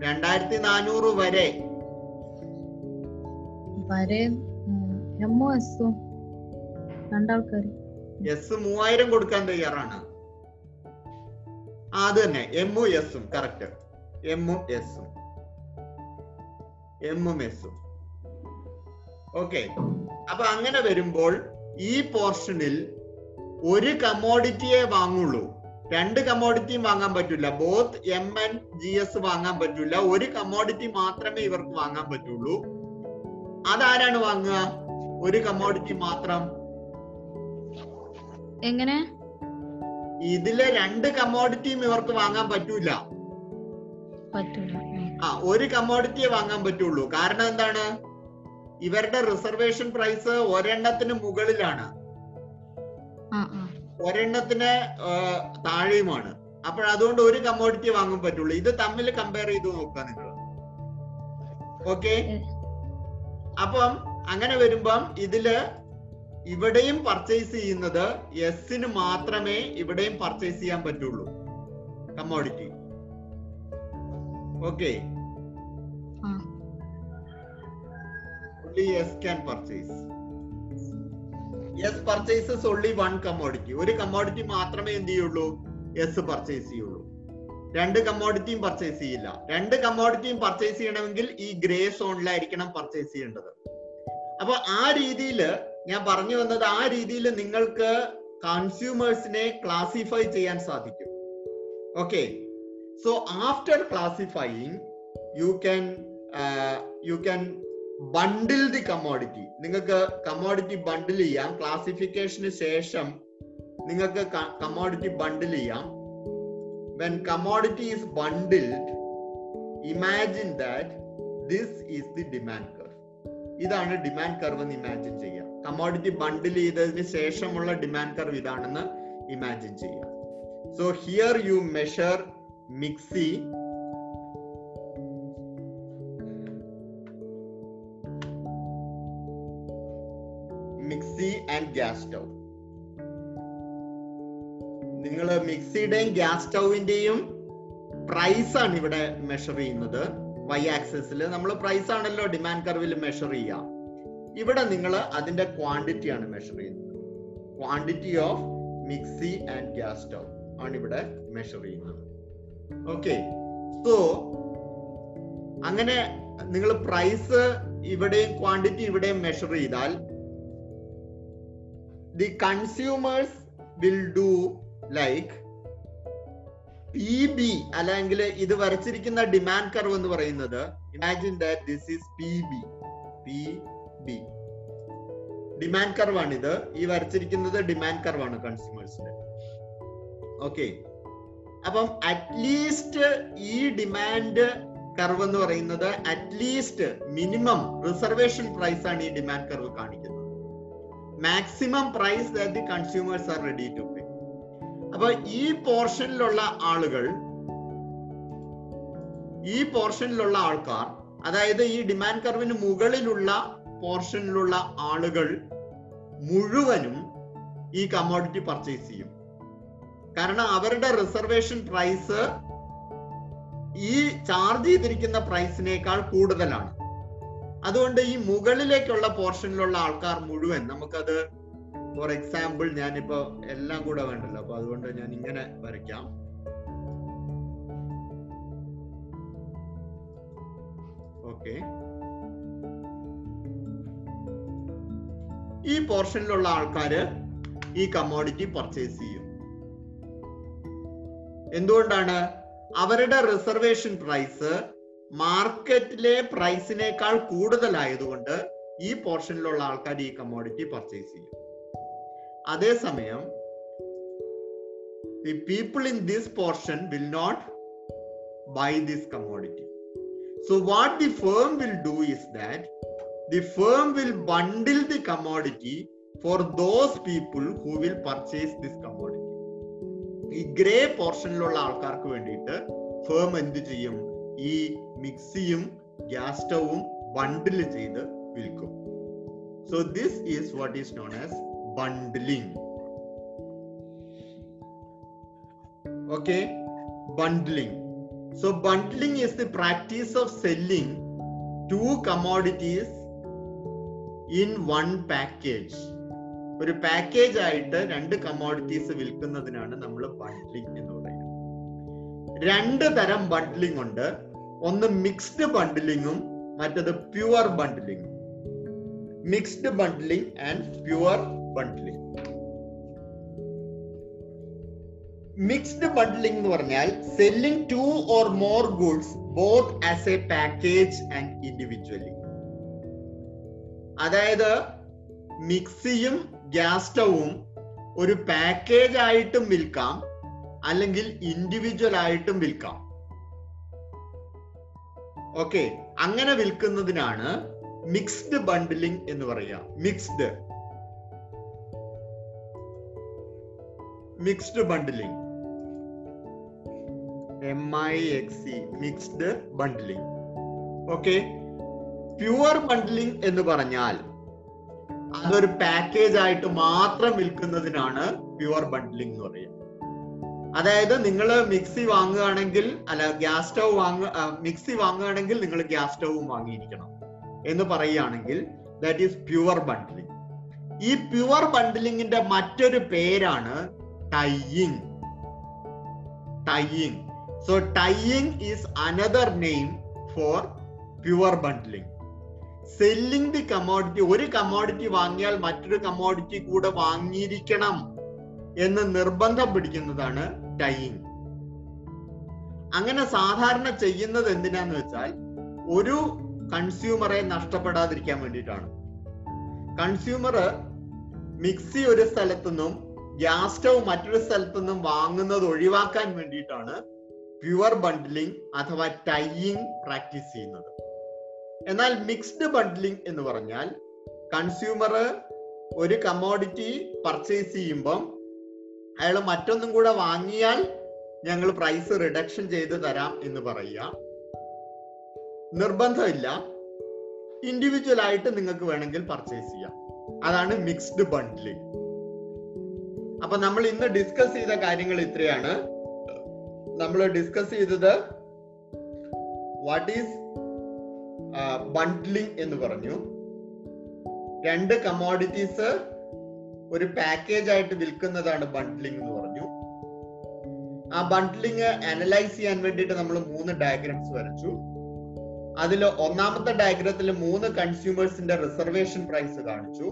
രണ്ടായിരത്തി നാനൂറ് വരെ. എസും മൂവായിരം കൊടുക്കാൻ തയ്യാറാണ്. അത് തന്നെ. എമ്മും എസും കറക്റ്റ്. എമ്മും എസും എമ്മും എസും ഓക്കെ. അപ്പൊ അങ്ങനെ വരുമ്പോൾ ഈ പോർഷനിൽ ഒരു കമോഡിറ്റിയെ വാങ്ങുള്ളൂ. രണ്ട് കമോഡിറ്റിയും വാങ്ങാൻ പറ്റില്ല both M and G S വാങ്ങാൻ പറ്റില്ല ഒരു കമോഡിറ്റി മാത്രമേ ഇവർക്ക് വാങ്ങാൻ പറ്റുള്ളൂ. അതാരാണ് വാങ്ങുക? ഒരു കമോഡിറ്റി മാത്രം. എങ്ങനെ? ഇതിലെ രണ്ട് കമോഡിറ്റിയും ഇവർക്ക് വാങ്ങാൻ പറ്റൂല. പറ്റൂല. ആ ഒരു കമോഡിറ്റിയെ വാങ്ങാൻ പറ്റുള്ളൂ. കാരണം എന്താണ്? ഇവരുടെ റിസർവേഷൻ പ്രൈസ് ഒരെണ്ണത്തിന് മുകളിലാണ്. ഒരെണ്ണത്തിന് താഴെയുമാണ്. അപ്പോൾ അതുകൊണ്ട് ഒരു കമ്മോഡിറ്റി വാങ്ങാൻ പറ്റുള്ളൂ. ഇത് തമ്മിൽ കമ്പയർ ചെയ്ത് നോക്കുക നിങ്ങൾ. ഓക്കെ അപ്പം അങ്ങനെ വരുമ്പം ഇതിൽ ഇവിടെയും പർച്ചേസ് ചെയ്യുന്നത് എസിന് മാത്രമേ ഇവിടെയും പർച്ചേസ് ചെയ്യാൻ പറ്റുള്ളൂ. Commodity okay only S can purchase. S purchases only one commodity. ഒരു കമ്മോഡിറ്റി മാത്രമേ എന്ത് ചെയ്യുള്ളൂ? എസ് പർച്ചേസ് ചെയ്യുള്ളൂ. രണ്ട് കമ്മോഡിറ്റിയും പർച്ചേസ് ചെയ്യില്ല. രണ്ട് കമ്മോഡിറ്റിയും പർച്ചേസ് ചെയ്യണമെങ്കിൽ ഈ ഗ്രേ സോണിലായിരിക്കണം പർച്ചേസ് ചെയ്യേണ്ടത്. അപ്പൊ ആ രീതിയിൽ ഞാൻ പറഞ്ഞു വന്നത് ആ രീതിയിൽ നിങ്ങൾക്ക് കൺസ്യൂമേഴ്സിനെ ക്ലാസിഫൈ ചെയ്യാൻ സാധിക്കും. Okay so after classifying you can you can bundle the commodity നിങ്ങൾക്ക് കമ്മോഡിറ്റി ബണ്ടിൽ ചെയ്യാം. ക്ലാസിഫിക്കേഷന് ശേഷം നിങ്ങൾക്ക് കമ്മോഡിറ്റി ബണ്ടിൽ ചെയ്യാം. When commodity is bundled imagine that this is the demand curve ഇതാണ് ഡിമാൻഡ് കർവ് എന്ന് ഇമാജിൻ ചെയ്യുക. കമ്മോഡിറ്റി ബണ്ടിൽ ചെയ്തതിന് ശേഷമുള്ള ഡിമാൻഡ് കർവ് ഇതാണെന്ന് ഇമാജിൻ ചെയ്യുക. So here you measure mixie gas stove നിങ്ങൾ മിക്സിയുടെയും ഗ്യാസ് സ്റ്റൗവിന്റെയും പ്രൈസ് ആണ് ഇവിടെ മെഷർ ചെയ്യുന്നത്. വൈ ആക്സിസിൽ നമ്മൾ പ്രൈസ് ആണല്ലോ ഡിമാൻഡ് കർവിൽ മെഷർ ചെയ്യുക. ഇവിടെ നിങ്ങൾ അതിന്റെ ക്വാണ്ടിറ്റി ആണ് മെഷർ ചെയ്യുന്നത്. Quantity of mixie and gas stove ആണ് ഇവിടെ മെഷർ ചെയ്യുന്നത്. ഓക്കെ സോ അങ്ങനെ നിങ്ങൾ പ്രൈസ് ഇവിടെയും ക്വാണ്ടിറ്റി ഇവിടെയും മെഷർ ചെയ്താൽ the consumers will do like P B അല്ലെങ്കിൽ ഇത് വരച്ചിരിക്കുന്ന ഡിമാൻഡ് കർവ് എന്ന് പറയുന്നത് imagine that this is P B P B demand curve ആണ് ഇത് ഈ വരച്ചിരിക്കുന്നത് ഡിമാൻഡ് കർവ് ആണ് കൺസ്യൂമേഴ്സിന്റെ ഓക്കെ അപ്പം അറ്റ്ലീസ്റ്റ് ഈ ഡിമാൻഡ് കർവ് എന്ന് പറയുന്നത് at least minimum reservation price ആണ് ഈ ഡിമാൻഡ് കർവ് കാണിക്കുന്നത്. Maximum price that the consumers are ready to pay അപ്പൊ ഈ പോർഷനിലുള്ള ആളുകൾ ഈ പോർഷനിലുള്ള ആൾക്കാർ അതായത് ഈ ഡിമാൻഡ് കർവിന് മുകളിലുള്ള പോർഷനിലുള്ള ആളുകൾ മുഴുവനും ഈ കമോഡിറ്റി പർച്ചേസ് ചെയ്യും. കാരണം അവരുടെ റിസർവേഷൻ പ്രൈസ് ഈ ചാർജ് ചെയ്തിരിക്കുന്ന പ്രൈസിനേക്കാൾ കൂടുതലാണ്. അതുകൊണ്ട് ഈ മുകളിലേക്കുള്ള പോർഷനിലുള്ള ആൾക്കാർ മുഴുവൻ നമുക്കത് ഫോർ എക്സാമ്പിൾ ഞാനിപ്പോ എല്ലാം കൂടെ വേണ്ടല്ലോ. അപ്പൊ അതുകൊണ്ട് ഞാൻ ഇങ്ങനെ വരയ്ക്കാം. ഓക്കെ ഈ പോർഷനിലുള്ള ആൾക്കാര് ഈ കമ്മോഡിറ്റി പർച്ചേസ് ചെയ്യും. എന്തുകൊണ്ടാണ്? അവരുടെ റിസർവേഷൻ പ്രൈസ് മാർക്കറ്റിലെ പ്രൈസിനേക്കാൾ കൂടുതലായതുകൊണ്ട് ഈ പോർഷനിലുള്ള ആൾക്കാർ ഈ കമ്മോഡിറ്റി പർച്ചേസ് ചെയ്യും. അതേസമയം the people in this portion will not buy this commodity so what the firm will do is that the firm will bundle the commodity for those people who will purchase this commodity ഈ grey പോർഷനിലുള്ള ആൾക്കാർക്ക് വേണ്ടിയിട്ട് firm എന്ത് ചെയ്യും? ഈ മിക്സിയും gas സ്റ്റവും bundle ചെയ്ത് വിൽക്കും. So this is what is known as bundling okay bundling so bundling is the practice of selling two commodities in one package ഒരു പാക്കേജ് ആയിട്ട് രണ്ട് കമോഡിറ്റീസ് വിൽക്കുന്നതിനാണ് നമ്മൾ ബണ്ടിലിംഗ് എന്ന് പറയുന്നത്. രണ്ട് തരം ബണ്ടിലിംഗ് ഉണ്ട്. ഒന്ന് മിക്സ്ഡ് ബണ്ടിലിങ്ങും മറ്റത് pure bundling mixed bundling and pure bundling mixed bundling എന്ന് പറഞ്ഞാൽ selling two or more goods both as a package and individually അതായത് മിക്സിയും ഗ്യാസ് സ്റ്റവും ഒരു പാക്കേജ് ആയിട്ടും വിൽക്കാം അല്ലെങ്കിൽ ഇൻഡിവിജ്വൽ ആയിട്ടും വിൽക്കാം. ഓക്കെ അങ്ങനെ വിൽക്കുന്നതിനാണ് മിക്സ്ഡ് ബണ്ടിലിംഗ് എന്ന് പറയുക. Mixed mixed bundling M I X mixed bundling okay pure bundling എന്ന് പറഞ്ഞാൽ അതൊരു പാക്കേജ് ആയിട്ട് മാത്രം വിൽക്കുന്നതിനാണ് പ്യുവർ ബണ്ടിലിംഗ് എന്ന് പറയുക. അതായത് നിങ്ങൾ മിക്സി വാങ്ങുകയാണെങ്കിൽ അല്ല ഗ്യാസ് സ്റ്റൗ വാങ്ങ മിക്സി വാങ്ങുകയാണെങ്കിൽ നിങ്ങൾ ഗ്യാസ് സ്റ്റൗവും വാങ്ങിയിരിക്കണം എന്ന് പറയുകയാണെങ്കിൽ ദാറ്റ് ഈസ് പ്യുവർ ബണ്ടിലിംഗ് ഈ പ്യുവർ ബണ്ടിലിംഗിന്റെ മറ്റൊരു പേരാണ് tying tying so tying is another name for pure bundling selling the commodity ഒരു കമോഡിറ്റി വാങ്ങിയാൽ മറ്റൊരു കമോഡിറ്റി കൂടെ വാങ്ങിയിരിക്കണം എന്ന് നിർബന്ധം പിടിക്കുന്നതാണ് ടൈയിങ് അങ്ങനെ സാധാരണ ചെയ്യുന്നത് എന്തിനാന്ന് വെച്ചാൽ ഒരു കൺസ്യൂമറെ നഷ്ടപ്പെടാതിരിക്കാൻ വേണ്ടിയിട്ടാണ്. കൺസ്യൂമർ മിക്സി ഒരു സ്ഥലത്തു നിന്നും ഗ്യാസ് സ്റ്റവ് മറ്റൊരു സ്ഥലത്തു നിന്നും വാങ്ങുന്നത് ഒഴിവാക്കാൻ വേണ്ടിയിട്ടാണ് പ്യുവർ ബണ്ടിലിംഗ് അഥവാ ടൈയിങ് പ്രാക്ടീസ് ചെയ്യുന്നത്. എന്നാൽ മിക്സ്ഡ് ബണ്ടിലിംഗ് എന്ന് പറഞ്ഞാൽ കൺസ്യൂമർ ഒരു കമോഡിറ്റി പർച്ചേസ് ചെയ്യുമ്പം അയാൾ മറ്റൊന്നും കൂടെ വാങ്ങിയാൽ ഞങ്ങൾ പ്രൈസ് റിഡക്ഷൻ ചെയ്ത് തരാം എന്ന് പറയുക. നിർബന്ധമില്ല. ഇൻഡിവിജ്വൽ ആയിട്ട് നിങ്ങൾക്ക് വേണമെങ്കിൽ പർച്ചേസ് ചെയ്യാം. അതാണ് മിക്സ്ഡ് ബണ്ടിലിംഗ് അപ്പൊ നമ്മൾ ഇന്ന് ഡിസ്കസ് ചെയ്ത കാര്യങ്ങൾ ഇത്രയാണ്. നമ്മൾ ഡിസ്കസ് ചെയ്തത് വാട്ട് ഈസ് ബണ്ടിലിംഗ് എന്ന് പറഞ്ഞു. രണ്ട് കമോഡിറ്റീസ് ഒരു പാക്കേജ് ആയിട്ട് വിൽക്കുന്നതാണ് ബണ്ടിലിംഗ് എന്ന് പറഞ്ഞു. ആ ബണ്ടിലിംഗ് അനലൈസ് ചെയ്യാൻ വേണ്ടിയിട്ട് നമ്മൾ മൂന്ന് ഡയഗ്രംസ് വരച്ചു. അതിൽ ഒന്നാമത്തെ ഡയഗ്രത്തിൽ മൂന്ന് കൺസ്യൂമേഴ്സിന്റെ റിസർവേഷൻ പ്രൈസ് കാണിച്ചു.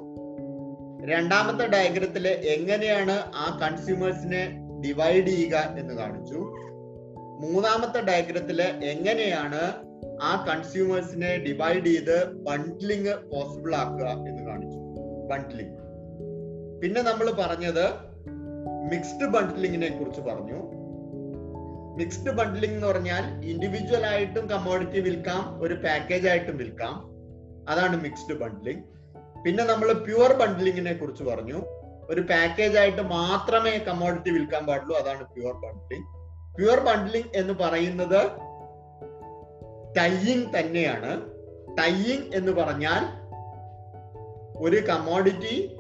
രണ്ടാമത്തെ ഡയഗ്രത്തിൽ എങ്ങനെയാണ് ആ കൺസ്യൂമേഴ്സിനെ ഡിവൈഡ് ചെയ്യുക എന്ന് കാണിച്ചു. മൂന്നാമത്തെ ഡയഗ്രത്തിൽ എങ്ങനെയാണ് ആ കൺസ്യൂമേഴ്സിനെ ഡിവൈഡ് ചെയ്ത് ബണ്ടിലിംഗ് പോസിബിൾ ആക്കുക എന്ന് കാണിച്ചു. ബണ്ടിലിംഗ് പിന്നെ നമ്മൾ പറഞ്ഞത് മിക്സ്ഡ് ബണ്ടിലിങ്ങിനെ കുറിച്ച് പറഞ്ഞു. മിക്സ്ഡ് ബണ്ടിലിംഗ് എന്ന് പറഞ്ഞാൽ ഇൻഡിവിജ്വൽ ആയിട്ടും കമ്മോഡിറ്റി വിൽക്കാം ഒരു പാക്കേജ് ആയിട്ടും വിൽക്കാം. അതാണ് മിക്സ്ഡ് ബണ്ടിലിംഗ് പിന്നെ നമ്മൾ പ്യുവർ ബണ്ടിലിങ്ങിനെ കുറിച്ച് പറഞ്ഞു. ഒരു പാക്കേജ് ആയിട്ട് മാത്രമേ കമ്മോഡിറ്റി വിൽക്കാൻ പാടുള്ളൂ അതാണ് പ്യുവർ ബണ്ടിലിംഗ് പ്യുവർ ബണ്ടിലിംഗ് എന്ന് പറയുന്നത് ടൈയിങ് തന്നെയാണ്. ടൈയിങ് എന്ന് പറഞ്ഞാൽ ഒരു കമ്മോഡിറ്റി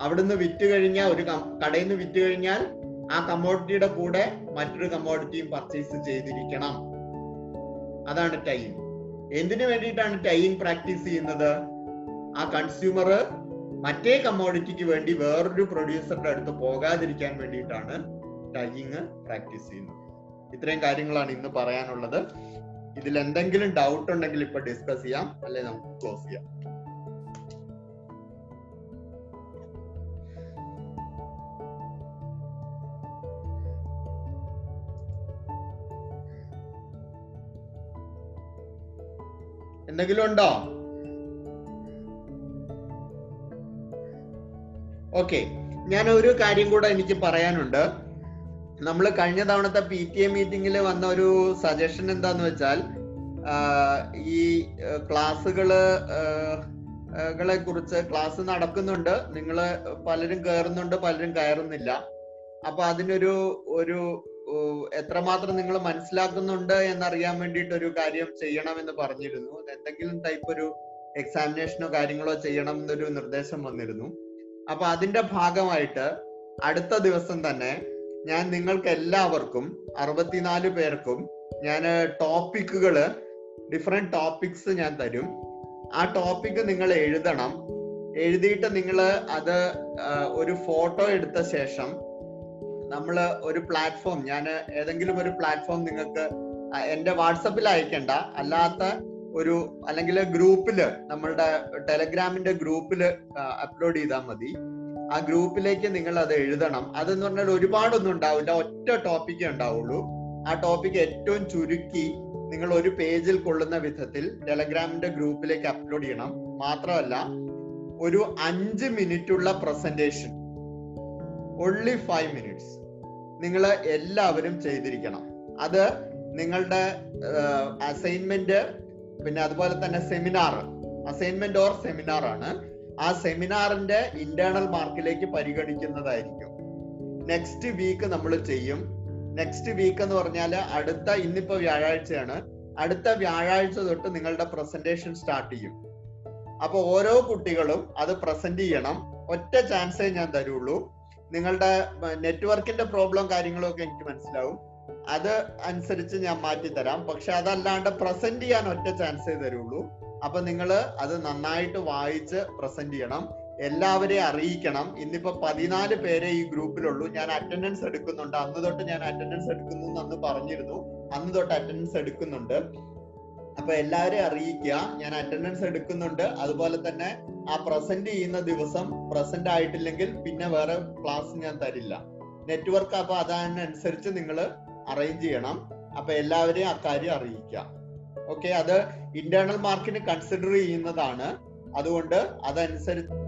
അവിടുന്ന് വിറ്റ് കഴിഞ്ഞാൽ ഒരു കടയിൽ നിന്ന് വിറ്റ് കഴിഞ്ഞാൽ ആ കമ്മോഡിറ്റിയുടെ കൂടെ മറ്റൊരു കമ്മോഡിറ്റിയും പർച്ചേസ് ചെയ്തിരിക്കണം. അതാണ് ടൈയിങ് എന്തിനു വേണ്ടിയിട്ടാണ് ടൈയിങ് പ്രാക്ടീസ് ചെയ്യുന്നത്? ആ കൺസ്യൂമർ മറ്റേ കമ്മോഡിറ്റിക്ക് വേണ്ടി വേറൊരു പ്രൊഡ്യൂസറുടെ അടുത്ത് പോകാതിരിക്കാൻ വേണ്ടിയിട്ടാണ് ടൈയിങ് പ്രാക്ടീസ് ചെയ്യുന്നത്. ഇത്രയും കാര്യങ്ങളാണ് ഇന്ന് പറയാനുള്ളത്. ഇതിൽ എന്തെങ്കിലും ഡൗട്ട് ഉണ്ടെങ്കിൽ ഇപ്പൊ ഡിസ്കസ് ചെയ്യാം. അല്ലെ നമുക്ക് ക്ലോസ് ചെയ്യാം. എന്തെങ്കിലും ഉണ്ടോ? ഓക്കെ ഞാൻ ഒരു കാര്യം കൂടെ എനിക്ക് പറയാനുണ്ട്. നമ്മൾ കഴിഞ്ഞ തവണത്തെ പി ടി എ മീറ്റിംഗിൽ വന്ന ഒരു സജഷൻ എന്താന്ന് വെച്ചാൽ ഈ ക്ലാസ്സുകൾ കളെ കുറിച്ച് ക്ലാസ് നടക്കുന്നുണ്ട്. നിങ്ങൾ പലരും കയറുന്നുണ്ട് പലരും കയറുന്നില്ല. അപ്പൊ അതിനൊരു ഒരു എത്രമാത്രം നിങ്ങൾ മനസ്സിലാക്കുന്നുണ്ട് എന്നറിയാൻ വേണ്ടിയിട്ട് ഒരു കാര്യം ചെയ്യണം എന്ന് പറഞ്ഞിരുന്നു. എന്തെങ്കിലും ടൈപ്പ് ഒരു എക്സാമിനേഷനോ കാര്യങ്ങളോ ചെയ്യണം എന്നൊരു നിർദ്ദേശം വന്നിരുന്നു. അപ്പൊ അതിന്റെ ഭാഗമായിട്ട് അടുത്ത ദിവസം തന്നെ ഞാൻ നിങ്ങൾക്ക് എല്ലാവർക്കും അറുപത്തിനാല് പേർക്കും ഞാൻ ടോപ്പിക്കുകൾ ഡിഫറെന്റ് ടോപ്പിക്സ് ഞാൻ തരും. ആ ടോപ്പിക് നിങ്ങൾ എഴുതണം. എഴുതിയിട്ട് നിങ്ങൾ അത് ഒരു ഫോട്ടോ എടുത്ത ശേഷം നമ്മൾ ഒരു പ്ലാറ്റ്ഫോം ഞാൻ ഏതെങ്കിലും ഒരു പ്ലാറ്റ്ഫോം നിങ്ങൾക്ക് എന്റെ വാട്സപ്പിൽ അയക്കണ്ട. അല്ലാത്ത ഒരു അല്ലെങ്കിൽ ഗ്രൂപ്പിൽ നമ്മളുടെ ടെലഗ്രാമിന്റെ ഗ്രൂപ്പിൽ അപ്ലോഡ് ചെയ്താൽ മതി. ആ ഗ്രൂപ്പിലേക്ക് നിങ്ങൾ അത് എഴുതണം. അതെന്ന് പറഞ്ഞാൽ ഒരുപാടൊന്നും ഉണ്ടാവില്ല. ഒറ്റ ടോപ്പിക്കേ ഉണ്ടാവുള്ളൂ. ആ ടോപ്പിക് ഏറ്റവും ചുരുക്കി നിങ്ങൾ ഒരു പേജിൽ കൊള്ളുന്ന വിധത്തിൽ ടെലഗ്രാമിന്റെ ഗ്രൂപ്പിലേക്ക് അപ്ലോഡ് ചെയ്യണം. മാത്രമല്ല ഒരു അഞ്ച് മിനിറ്റ് ഉള്ള പ്രസന്റേഷൻ ഓൺലി ഫൈവ് മിനിറ്റ്സ് നിങ്ങൾ എല്ലാവരും ചെയ്തിരിക്കണം. അത് നിങ്ങളുടെ അസൈൻമെന്റ് പിന്നെ അതുപോലെ തന്നെ സെമിനാർ അസൈൻമെന്റ് ഓർ സെമിനാർ ആണ്. ആ സെമിനാറിന്റെ ഇന്റേണൽ മാർക്കിലേക്ക് പരിഗണിക്കുന്നതായിരിക്കും. നെക്സ്റ്റ് വീക്ക് നമ്മൾ ചെയ്യും. നെക്സ്റ്റ് വീക്ക് എന്ന് പറഞ്ഞാൽ അടുത്ത ഇന്നിപ്പോ വ്യാഴാഴ്ചയാണ്. അടുത്ത വ്യാഴാഴ്ച തൊട്ട് നിങ്ങളുടെ പ്രസന്റേഷൻ സ്റ്റാർട്ട് ചെയ്യും. അപ്പൊ ഓരോ കുട്ടികളും അത് പ്രസന്റ് ചെയ്യണം. ഒറ്റ ചാൻസേ ഞാൻ തരുള്ളൂ. നിങ്ങളുടെ നെറ്റ്വർക്കിന്റെ പ്രോബ്ലം കാര്യങ്ങളും ഒക്കെ എനിക്ക് മനസ്സിലാവും. അത് അനുസരിച്ച് ഞാൻ മാറ്റി തരാം. പക്ഷെ അതല്ലാണ്ട് പ്രസന്റ് ചെയ്യാൻ ഒറ്റ ചാൻസേ തരുള്ളൂ. അപ്പൊ നിങ്ങൾ അത് നന്നായിട്ട് വായിച്ച് പ്രസന്റ് ചെയ്യണം. എല്ലാവരെയും അറിയിക്കണം. ഇന്നിപ്പോ പതിനാല് പേരെ ഈ ഗ്രൂപ്പിലുള്ളൂ. ഞാൻ അറ്റൻഡൻസ് എടുക്കുന്നുണ്ട്. അന്ന് തൊട്ട് ഞാൻ അറ്റൻഡൻസ് എടുക്കുന്നു എന്ന് അന്ന് പറഞ്ഞിരുന്നു. അന്ന് തൊട്ട് അറ്റൻഡൻസ് എടുക്കുന്നുണ്ട്. അപ്പൊ എല്ലാവരെയും അറിയിക്കുക. ഞാൻ അറ്റൻഡൻസ് എടുക്കുന്നുണ്ട്. അതുപോലെ തന്നെ ആ പ്രസന്റ് ചെയ്യുന്ന ദിവസം പ്രസന്റ് ആയിട്ടില്ലെങ്കിൽ പിന്നെ വേറെ ക്ലാസ് ഞാൻ തരില്ല. നെറ്റ്വർക്ക് അപ്പൊ അതനുസരിച്ച് നിങ്ങൾ അറേഞ്ച് ചെയ്യണം. അപ്പൊ എല്ലാവരെയും അക്കാര്യം അറിയിക്കുക. ഓക്കെ അത് ഇന്റേണൽ മാർക്കിന് കൺസിഡർ ചെയ്യുന്നതാണ്. അതുകൊണ്ട് അതനുസരിച്ച്